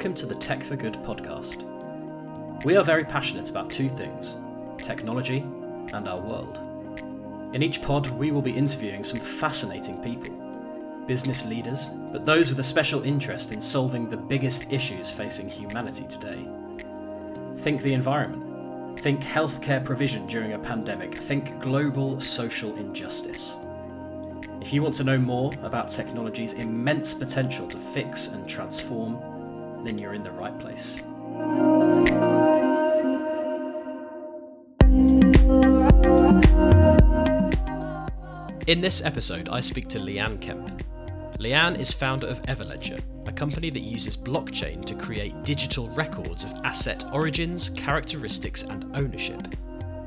Welcome to the Tech for Good podcast. We are very passionate about two things technology and our world. In each pod, we will be interviewing some fascinating people business leaders, but those with a special interest in solving the biggest issues facing humanity today. Think the environment, think healthcare provision during a pandemic, think global social injustice. If you want to know more about technology's immense potential to fix and transform, then you're in the right place. In this episode, I speak to Leanne Kemp. Leanne is founder of Everledger, a company that uses blockchain to create digital records of asset origins, characteristics, and ownership.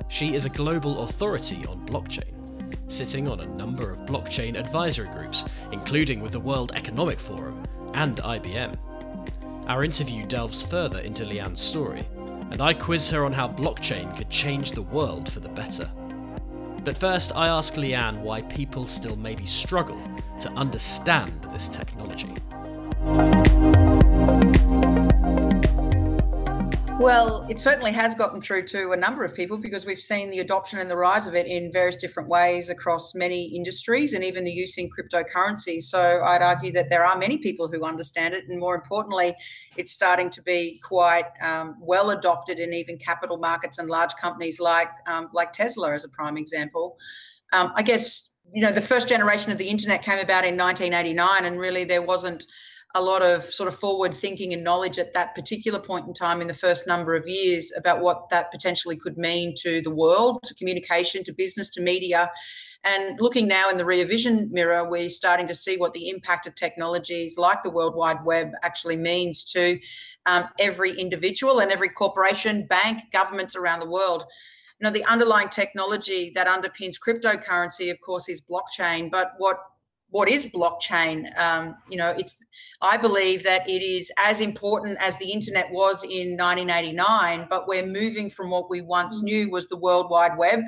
She is a global authority on blockchain sitting on a number of blockchain advisory groups, including with the World Economic Forum and IBM. Our interview delves further into Leanne's story, and I quiz her on how blockchain could change the world for the better. But first, I ask Leanne why people still maybe struggle to understand this technology. Well, it certainly has gotten through to a number of people because we've seen the adoption and the rise of it in various different ways across many industries and even the use in cryptocurrency. So I'd argue that there are many people who understand it. And more importantly, it's starting to be quite um, well adopted in even capital markets and large companies like, um, like Tesla, as a prime example. Um, I guess, you know, the first generation of the internet came about in 1989, and really there wasn't a lot of sort of forward thinking and knowledge at that particular point in time in the first number of years about what that potentially could mean to the world, to communication, to business, to media. And looking now in the rear vision mirror, we're starting to see what the impact of technologies like the World Wide Web actually means to um, every individual and every corporation, bank, governments around the world. You know, the underlying technology that underpins cryptocurrency, of course, is blockchain. But what what is blockchain um, you know it's i believe that it is as important as the internet was in 1989 but we're moving from what we once mm. knew was the world wide web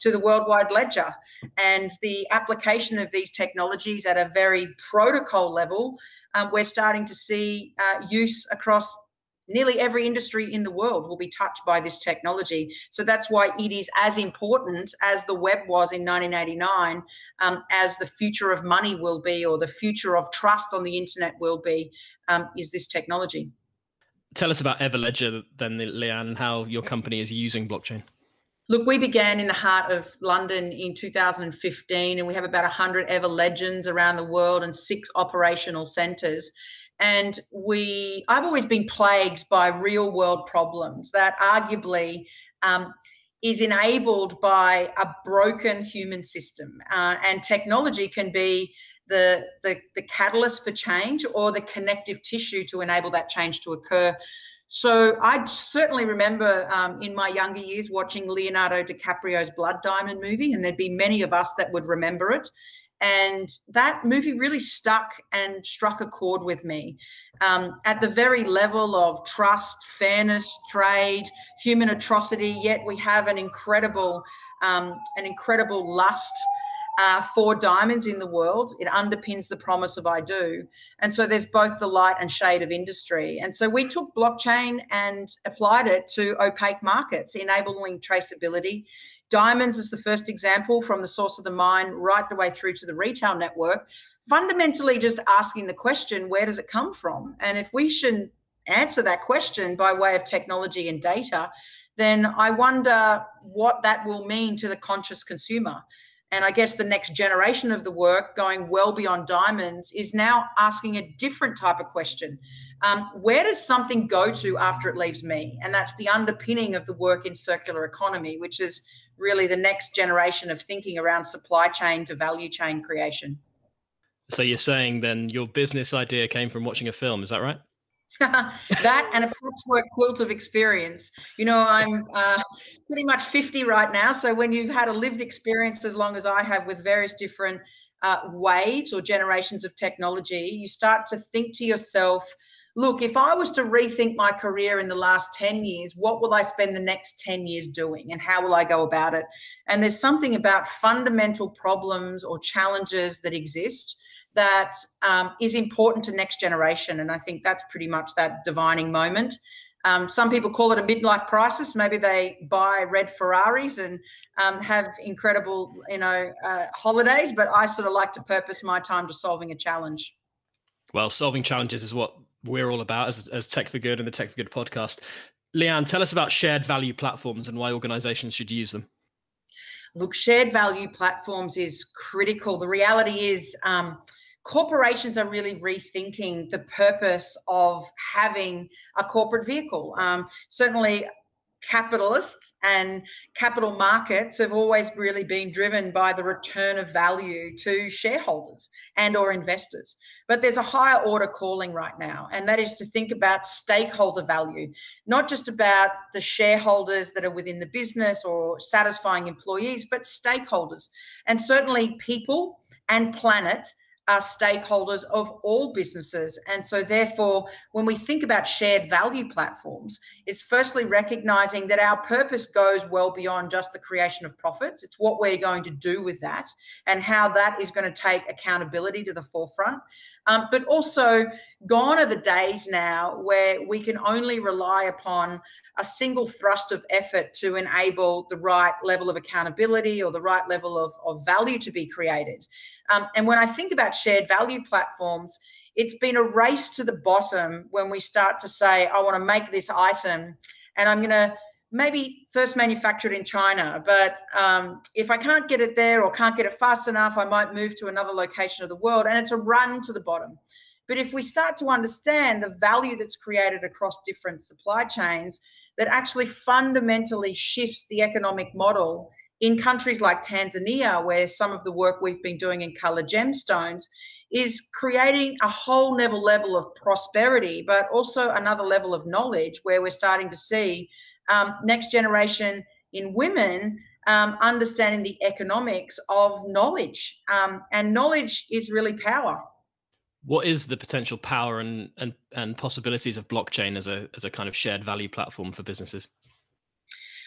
to the world wide ledger and the application of these technologies at a very protocol level um, we're starting to see uh, use across nearly every industry in the world will be touched by this technology. So that's why it is as important as the web was in 1989, um, as the future of money will be, or the future of trust on the internet will be, um, is this technology. Tell us about Everledger then, Leanne, and how your company is using blockchain. Look, we began in the heart of London in 2015, and we have about 100 Ever Legends around the world and six operational centres. And we, I've always been plagued by real world problems that arguably um, is enabled by a broken human system. Uh, and technology can be the, the, the catalyst for change or the connective tissue to enable that change to occur. So I certainly remember um, in my younger years watching Leonardo DiCaprio's Blood Diamond movie, and there'd be many of us that would remember it. And that movie really stuck and struck a chord with me um, at the very level of trust, fairness, trade, human atrocity. Yet we have an incredible, um, an incredible lust uh, for diamonds in the world. It underpins the promise of I do. And so there's both the light and shade of industry. And so we took blockchain and applied it to opaque markets, enabling traceability Diamonds is the first example from the source of the mine right the way through to the retail network. Fundamentally, just asking the question, where does it come from? And if we should answer that question by way of technology and data, then I wonder what that will mean to the conscious consumer. And I guess the next generation of the work, going well beyond diamonds, is now asking a different type of question. Um, where does something go to after it leaves me? And that's the underpinning of the work in circular economy, which is really the next generation of thinking around supply chain to value chain creation. So you're saying then your business idea came from watching a film, is that right? that and a patchwork quilt of experience. You know, I'm uh, pretty much 50 right now. So when you've had a lived experience as long as I have with various different uh, waves or generations of technology, you start to think to yourself, look, if I was to rethink my career in the last 10 years, what will I spend the next 10 years doing and how will I go about it? And there's something about fundamental problems or challenges that exist that um, is important to next generation. And I think that's pretty much that divining moment. Um, some people call it a midlife crisis. Maybe they buy red Ferraris and um, have incredible, you know, uh, holidays. But I sort of like to purpose my time to solving a challenge. Well, solving challenges is what we're all about as, as Tech for Good and the Tech for Good podcast. Leanne, tell us about shared value platforms and why organizations should use them. Look, shared value platforms is critical. The reality is, um, corporations are really rethinking the purpose of having a corporate vehicle. Um, certainly, capitalists and capital markets have always really been driven by the return of value to shareholders and or investors. But there's a higher order calling right now and that is to think about stakeholder value not just about the shareholders that are within the business or satisfying employees but stakeholders and certainly people and planet are stakeholders of all businesses. And so, therefore, when we think about shared value platforms, it's firstly recognizing that our purpose goes well beyond just the creation of profits. It's what we're going to do with that and how that is going to take accountability to the forefront. Um, but also, gone are the days now where we can only rely upon a single thrust of effort to enable the right level of accountability or the right level of, of value to be created. Um, and when I think about shared value platforms, it's been a race to the bottom when we start to say, I want to make this item and I'm going to maybe first manufactured in China, but um, if I can't get it there or can't get it fast enough, I might move to another location of the world. And it's a run to the bottom. But if we start to understand the value that's created across different supply chains, that actually fundamentally shifts the economic model in countries like Tanzania, where some of the work we've been doing in color gemstones is creating a whole level level of prosperity, but also another level of knowledge where we're starting to see um, next generation in women um, understanding the economics of knowledge. Um, and knowledge is really power what is the potential power and, and and possibilities of blockchain as a as a kind of shared value platform for businesses?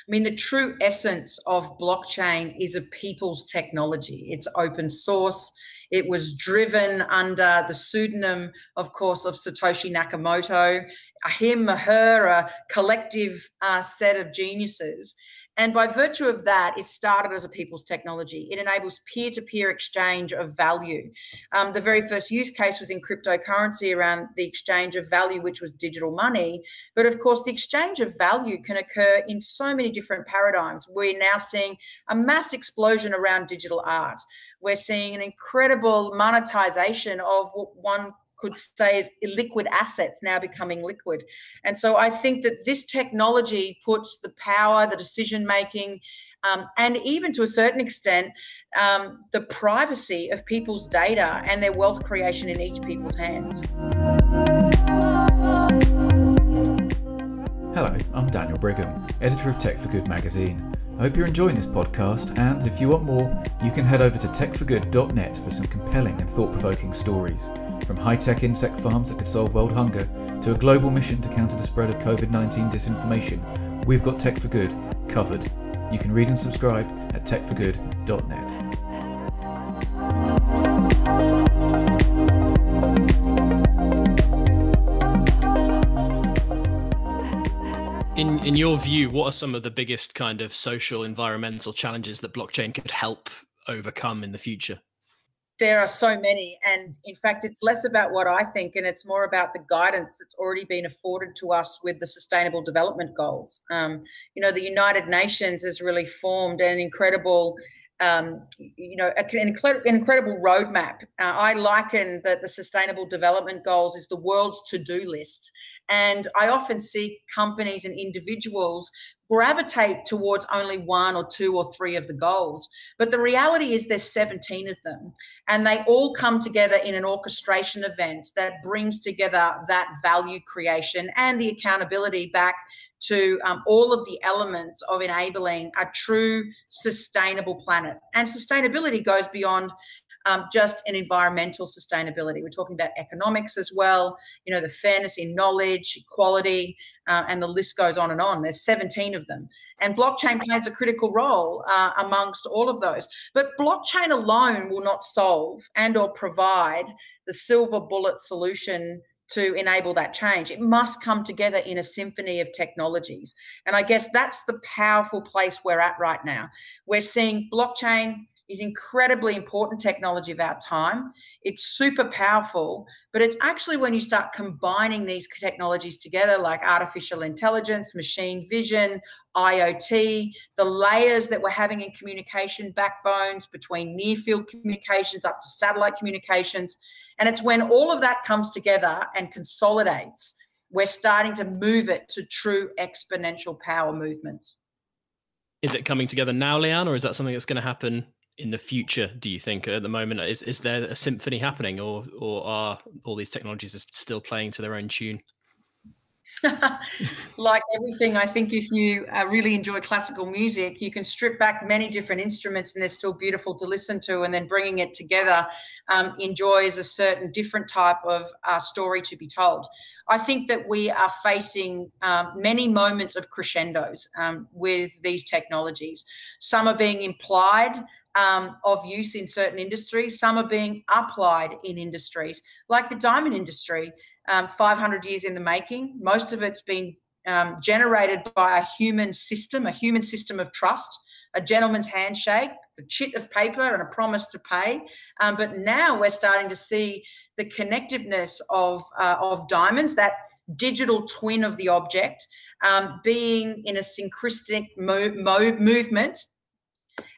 I mean, the true essence of blockchain is a people's technology. It's open source. It was driven under the pseudonym, of course, of Satoshi Nakamoto, a him, a her, a collective uh, set of geniuses. And by virtue of that, it started as a people's technology. It enables peer to peer exchange of value. Um, the very first use case was in cryptocurrency around the exchange of value, which was digital money. But of course, the exchange of value can occur in so many different paradigms. We're now seeing a mass explosion around digital art. We're seeing an incredible monetization of what one could say is illiquid assets now becoming liquid. And so I think that this technology puts the power, the decision making, um, and even to a certain extent, um, the privacy of people's data and their wealth creation in each people's hands. Hello, I'm Daniel Brigham, editor of Tech for Good magazine. I hope you're enjoying this podcast, and if you want more, you can head over to techforgood.net for some compelling and thought provoking stories. From high tech insect farms that could solve world hunger to a global mission to counter the spread of COVID 19 disinformation, we've got Tech for Good covered. You can read and subscribe at techforgood.net. In in your view, what are some of the biggest kind of social environmental challenges that blockchain could help overcome in the future? There are so many and in fact it's less about what i think and it's more about the guidance that's already been afforded to us with the sustainable development goals um, you know the united nations has really formed an incredible um, you know, an incredible, roadmap. Uh, I liken that the Sustainable Development Goals is the world's to-do list, and I often see companies and individuals gravitate towards only one or two or three of the goals. But the reality is there's 17 of them, and they all come together in an orchestration event that brings together that value creation and the accountability back to um, all of the elements of enabling a true sustainable planet. And sustainability goes beyond um, just in environmental sustainability. We're talking about economics as well, you know, the fairness in knowledge, equality, uh, and the list goes on and on. There's 17 of them. And blockchain plays a critical role uh, amongst all of those. But blockchain alone will not solve and or provide the silver bullet solution to enable that change. It must come together in a symphony of technologies. And I guess that's the powerful place we're at right now. We're seeing blockchain is incredibly important technology of our time. It's super powerful, but it's actually when you start combining these technologies together, like artificial intelligence, machine vision, IoT, the layers that we're having in communication backbones between near field communications up to satellite communications and it's when all of that comes together and consolidates, we're starting to move it to true exponential power movements. Is it coming together now, Leanne, or is that something that's going to happen in the future? Do you think at the moment is is there a symphony happening, or or are all these technologies still playing to their own tune? like everything, I think if you uh, really enjoy classical music, you can strip back many different instruments and they're still beautiful to listen to. And then bringing it together um, enjoys a certain different type of uh, story to be told. I think that we are facing um, many moments of crescendos um, with these technologies. Some are being implied um, of use in certain industries. Some are being applied in industries, like the diamond industry um, 500 years in the making. Most of it's been um, generated by a human system, a human system of trust, a gentleman's handshake, the chit of paper, and a promise to pay. Um, but now we're starting to see the connectiveness of uh, of diamonds, that digital twin of the object, um, being in a synchristic mo- mo- movement.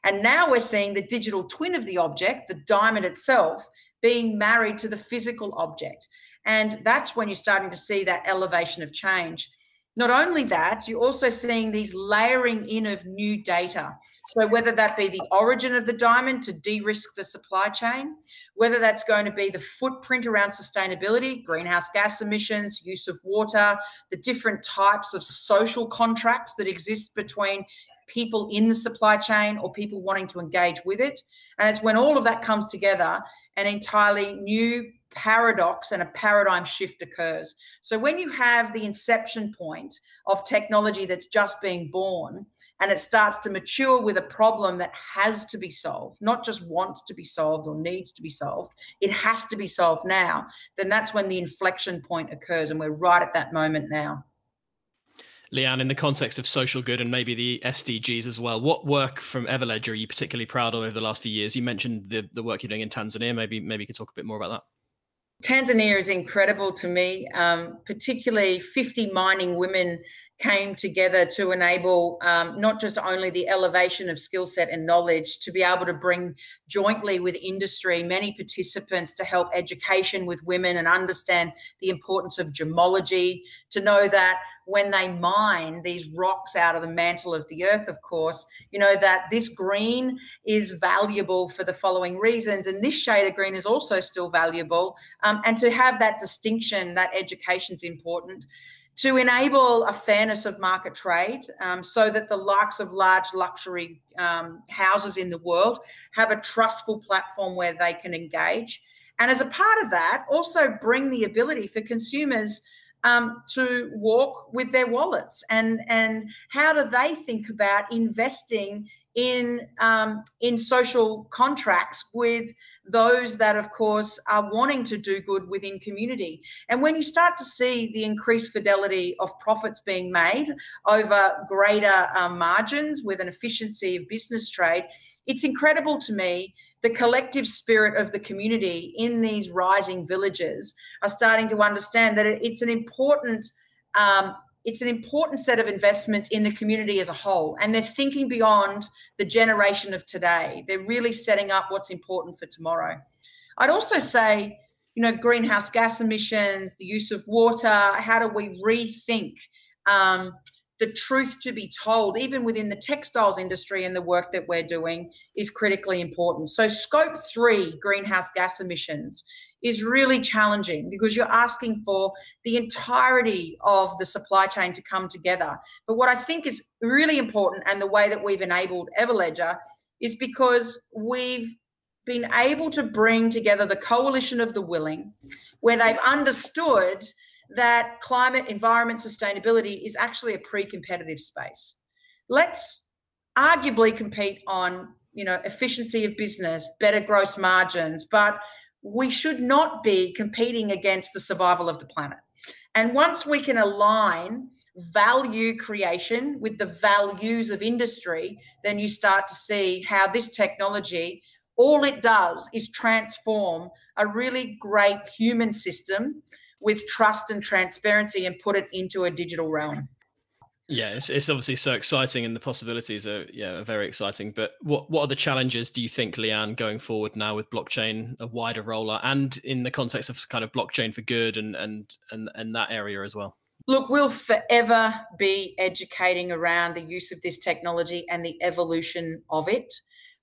And now we're seeing the digital twin of the object, the diamond itself, being married to the physical object. And that's when you're starting to see that elevation of change. Not only that, you're also seeing these layering in of new data. So, whether that be the origin of the diamond to de risk the supply chain, whether that's going to be the footprint around sustainability, greenhouse gas emissions, use of water, the different types of social contracts that exist between people in the supply chain or people wanting to engage with it. And it's when all of that comes together, an entirely new paradox and a paradigm shift occurs. So when you have the inception point of technology that's just being born and it starts to mature with a problem that has to be solved, not just wants to be solved or needs to be solved, it has to be solved now, then that's when the inflection point occurs. And we're right at that moment now. Leanne, in the context of social good and maybe the SDGs as well, what work from Everledger are you particularly proud of over the last few years? You mentioned the, the work you're doing in Tanzania. Maybe maybe you could talk a bit more about that. Tanzania is incredible to me, um, particularly 50 mining women came together to enable um, not just only the elevation of skill set and knowledge, to be able to bring jointly with industry many participants to help education with women and understand the importance of gemology, to know that when they mine these rocks out of the mantle of the earth, of course, you know, that this green is valuable for the following reasons. And this shade of green is also still valuable. Um, and to have that distinction, that education is important to enable a fairness of market trade um, so that the likes of large luxury um, houses in the world have a trustful platform where they can engage. And as a part of that, also bring the ability for consumers um, to walk with their wallets and, and how do they think about investing in um, in social contracts with those that, of course, are wanting to do good within community. And when you start to see the increased fidelity of profits being made over greater um, margins with an efficiency of business trade, it's incredible to me the collective spirit of the community in these rising villages are starting to understand that it's an important um, it's an important set of investments in the community as a whole. And they're thinking beyond the generation of today. They're really setting up what's important for tomorrow. I'd also say, you know, greenhouse gas emissions, the use of water, how do we rethink um, the truth to be told, even within the textiles industry and the work that we're doing, is critically important. So, scope three greenhouse gas emissions is really challenging because you're asking for the entirety of the supply chain to come together. But what I think is really important and the way that we've enabled Everledger is because we've been able to bring together the coalition of the willing, where they've understood that climate, environment, sustainability is actually a pre-competitive space. Let's arguably compete on, you know, efficiency of business, better gross margins, but we should not be competing against the survival of the planet. And once we can align value creation with the values of industry, then you start to see how this technology, all it does is transform a really great human system with trust and transparency and put it into a digital realm. Yeah, it's, it's obviously so exciting, and the possibilities are yeah are very exciting. But what what are the challenges do you think, Leanne, going forward now with blockchain, a wider rollout, and in the context of kind of blockchain for good and and and and that area as well? Look, we'll forever be educating around the use of this technology and the evolution of it.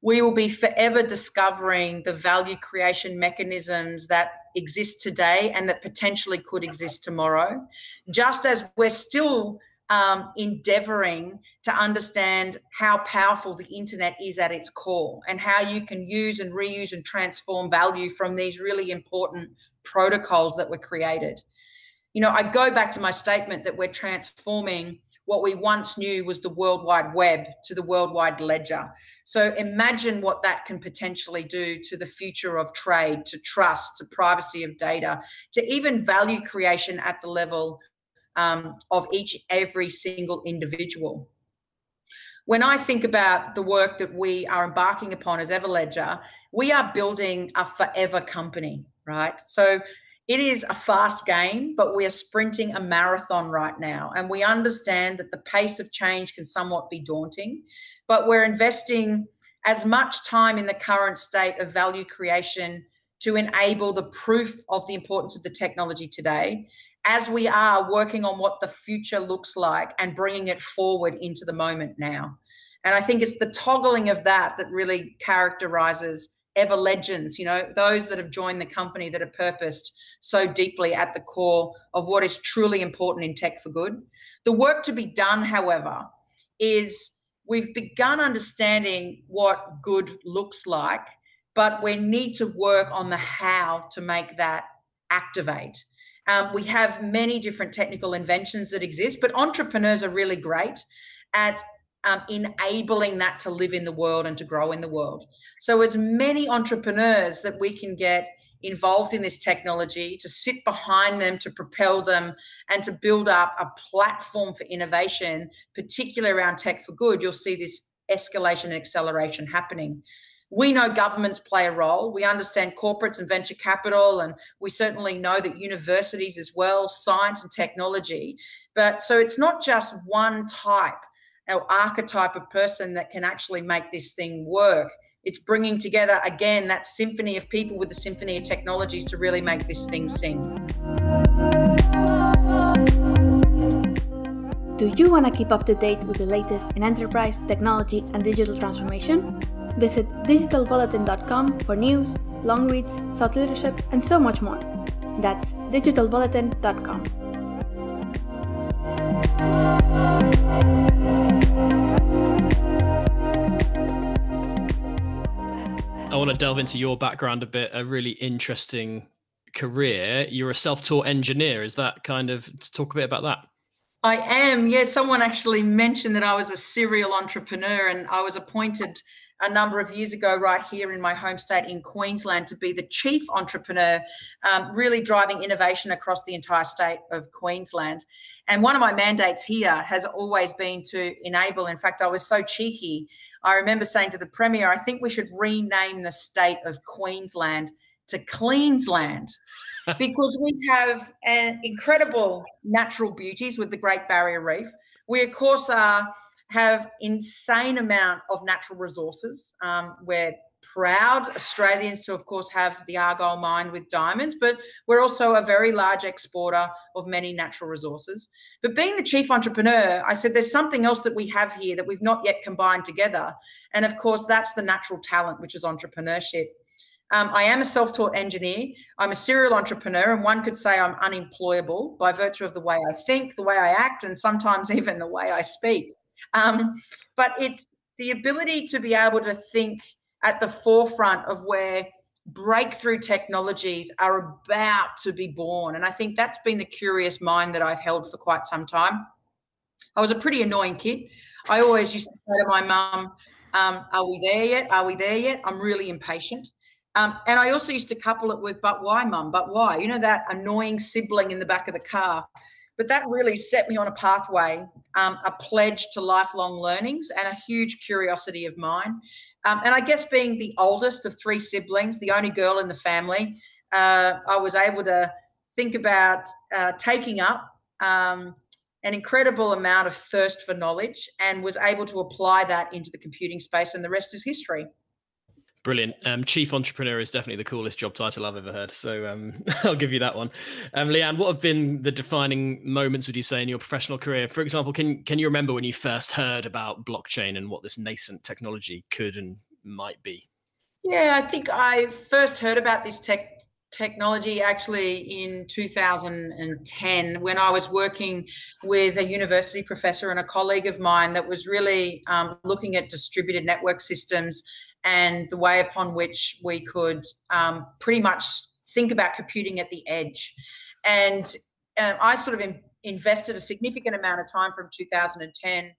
We will be forever discovering the value creation mechanisms that exist today and that potentially could exist tomorrow. Just as we're still um, endeavoring to understand how powerful the internet is at its core and how you can use and reuse and transform value from these really important protocols that were created. You know, I go back to my statement that we're transforming what we once knew was the World Wide Web to the World Wide Ledger. So imagine what that can potentially do to the future of trade, to trust, to privacy of data, to even value creation at the level um, of each every single individual. When I think about the work that we are embarking upon as Everledger, we are building a forever company, right? So it is a fast game, but we are sprinting a marathon right now. And we understand that the pace of change can somewhat be daunting, but we're investing as much time in the current state of value creation to enable the proof of the importance of the technology today as we are working on what the future looks like and bringing it forward into the moment now. And I think it's the toggling of that that really characterizes ever legends, you know, those that have joined the company that are purposed so deeply at the core of what is truly important in tech for good. The work to be done, however, is we've begun understanding what good looks like, but we need to work on the how to make that activate. Um, we have many different technical inventions that exist, but entrepreneurs are really great at um, enabling that to live in the world and to grow in the world. So, as many entrepreneurs that we can get involved in this technology, to sit behind them, to propel them, and to build up a platform for innovation, particularly around tech for good, you'll see this escalation and acceleration happening. We know governments play a role. We understand corporates and venture capital, and we certainly know that universities as well, science and technology. But so it's not just one type or archetype of person that can actually make this thing work. It's bringing together, again, that symphony of people with the symphony of technologies to really make this thing sing. Do you want to keep up to date with the latest in enterprise, technology, and digital transformation? Visit digitalbulletin.com for news, long reads, thought leadership, and so much more. That's digitalbulletin.com. I want to delve into your background a bit, a really interesting career. You're a self taught engineer. Is that kind of to talk a bit about that? I am. Yes, yeah, someone actually mentioned that I was a serial entrepreneur and I was appointed a number of years ago, right here in my home state in Queensland, to be the chief entrepreneur, um, really driving innovation across the entire state of Queensland. And one of my mandates here has always been to enable. In fact, I was so cheeky. I remember saying to the Premier, I think we should rename the state of Queensland to Queensland because we have an incredible natural beauties with the Great Barrier Reef. We, of course, are have insane amount of natural resources. Um, we're proud Australians to, of course, have the Argyle mine with diamonds, but we're also a very large exporter of many natural resources. But being the chief entrepreneur, I said there's something else that we have here that we've not yet combined together. And of course, that's the natural talent, which is entrepreneurship. Um, I am a self taught engineer. I'm a serial entrepreneur, and one could say I'm unemployable by virtue of the way I think, the way I act, and sometimes even the way I speak. Um, but it's the ability to be able to think at the forefront of where breakthrough technologies are about to be born. And I think that's been the curious mind that I've held for quite some time. I was a pretty annoying kid. I always used to say to my mum, um, Are we there yet? Are we there yet? I'm really impatient. Um, and I also used to couple it with, But why, mum? But why? You know, that annoying sibling in the back of the car. But that really set me on a pathway, um, a pledge to lifelong learnings and a huge curiosity of mine. Um, and I guess being the oldest of three siblings, the only girl in the family, uh, I was able to think about uh, taking up um, an incredible amount of thirst for knowledge and was able to apply that into the computing space, and the rest is history. Brilliant. Um, Chief entrepreneur is definitely the coolest job title I've ever heard. So um, I'll give you that one. Um, Leanne, what have been the defining moments, would you say, in your professional career? For example, can can you remember when you first heard about blockchain and what this nascent technology could and might be? Yeah, I think I first heard about this tech technology actually in 2010 when I was working with a university professor and a colleague of mine that was really um, looking at distributed network systems and the way upon which we could um, pretty much think about computing at the edge. And uh, I sort of in, invested a significant amount of time from 2010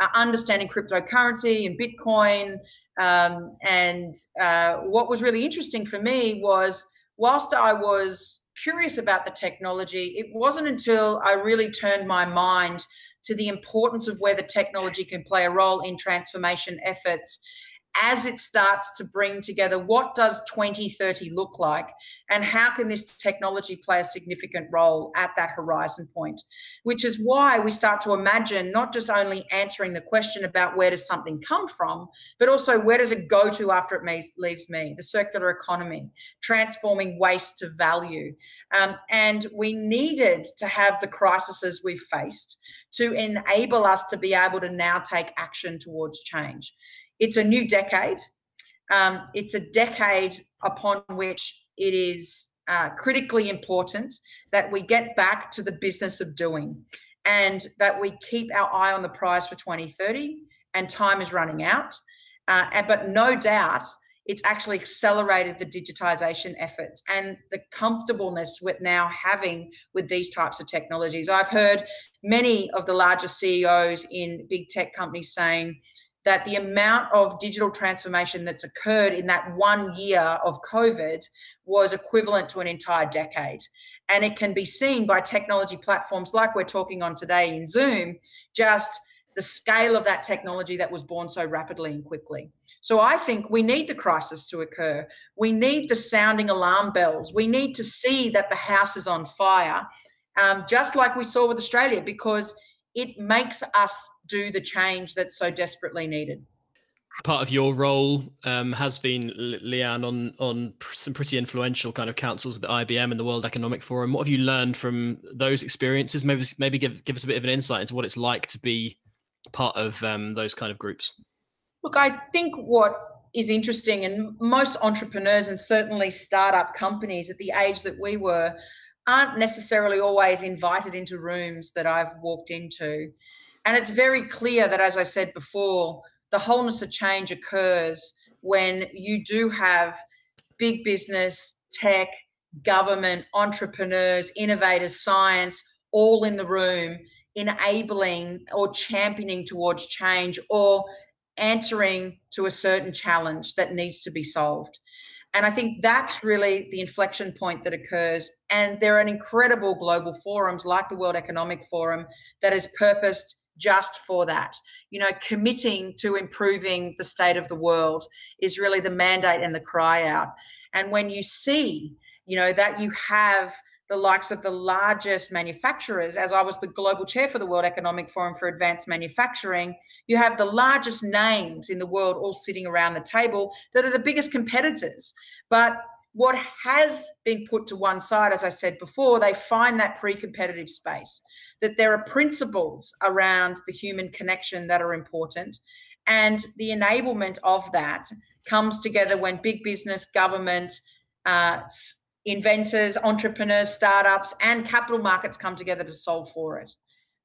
uh, understanding cryptocurrency and Bitcoin. Um, and uh, what was really interesting for me was whilst I was curious about the technology, it wasn't until I really turned my mind to the importance of where the technology can play a role in transformation efforts as it starts to bring together what does 2030 look like and how can this technology play a significant role at that horizon point which is why we start to imagine not just only answering the question about where does something come from but also where does it go to after it leaves me the circular economy transforming waste to value. Um, and we needed to have the crises we've faced to enable us to be able to now take action towards change it's a new decade. Um, it's a decade upon which it is uh, critically important that we get back to the business of doing and that we keep our eye on the prize for 2030 and time is running out. Uh, and, but no doubt, it's actually accelerated the digitization efforts and the comfortableness with now having with these types of technologies. I've heard many of the largest CEOs in big tech companies saying, that the amount of digital transformation that's occurred in that one year of COVID was equivalent to an entire decade. And it can be seen by technology platforms like we're talking on today in Zoom, just the scale of that technology that was born so rapidly and quickly. So I think we need the crisis to occur. We need the sounding alarm bells. We need to see that the house is on fire, um, just like we saw with Australia, because it makes us do the change that's so desperately needed. Part of your role um, has been, Leanne, on on some pretty influential kind of councils with the IBM and the World Economic Forum. What have you learned from those experiences? Maybe maybe give give us a bit of an insight into what it's like to be part of um, those kind of groups. Look, I think what is interesting, and most entrepreneurs and certainly startup companies at the age that we were aren't necessarily always invited into rooms that I've walked into. And it's very clear that, as I said before, the wholeness of change occurs when you do have big business, tech, government, entrepreneurs, innovators, science all in the room, enabling or championing towards change or answering to a certain challenge that needs to be solved. And I think that's really the inflection point that occurs. And there are incredible global forums like the World Economic Forum that is purposed just for that. You know, committing to improving the state of the world is really the mandate and the cry out. And when you see, you know, that you have the likes of the largest manufacturers, as I was the global chair for the World Economic Forum for Advanced Manufacturing, you have the largest names in the world all sitting around the table that are the biggest competitors. But what has been put to one side, as I said before, they find that pre competitive space that there are principles around the human connection that are important. And the enablement of that comes together when big business, government, uh, inventors, entrepreneurs, startups, and capital markets come together to solve for it.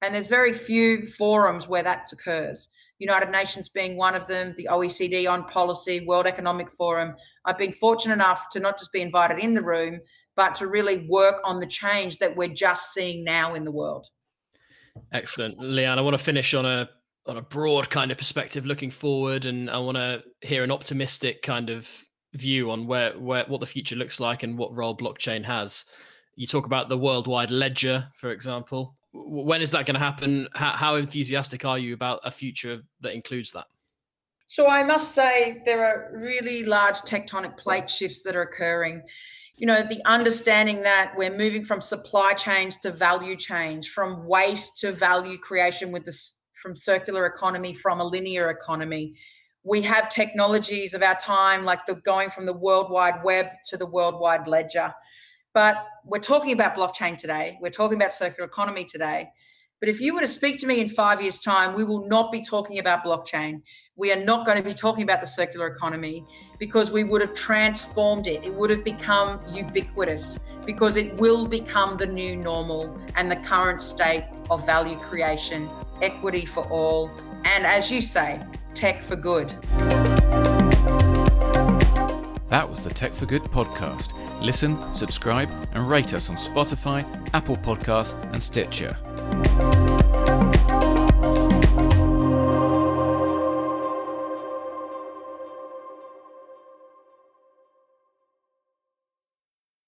And there's very few forums where that occurs. United Nations being one of them, the OECD on policy, World Economic Forum. I've been fortunate enough to not just be invited in the room, but to really work on the change that we're just seeing now in the world. Excellent. Leanne, I want to finish on a on a broad kind of perspective looking forward and I want to hear an optimistic kind of view on where where what the future looks like and what role blockchain has. You talk about the worldwide ledger, for example. When is that going to happen? How, how enthusiastic are you about a future that includes that? So I must say there are really large tectonic plate shifts that are occurring you know the understanding that we're moving from supply chains to value chains from waste to value creation with from circular economy from a linear economy. We have technologies of our time like the going from the world wide web to the world wide ledger. But we're talking about blockchain today. We're talking about circular economy today but if you were to speak to me in five years' time, we will not be talking about blockchain. We are not going to be talking about the circular economy because we would have transformed it. It would have become ubiquitous because it will become the new normal and the current state of value creation, equity for all, and as you say, tech for good. That was the Tech for Good podcast. Listen, subscribe, and rate us on Spotify, Apple Podcasts, and Stitcher.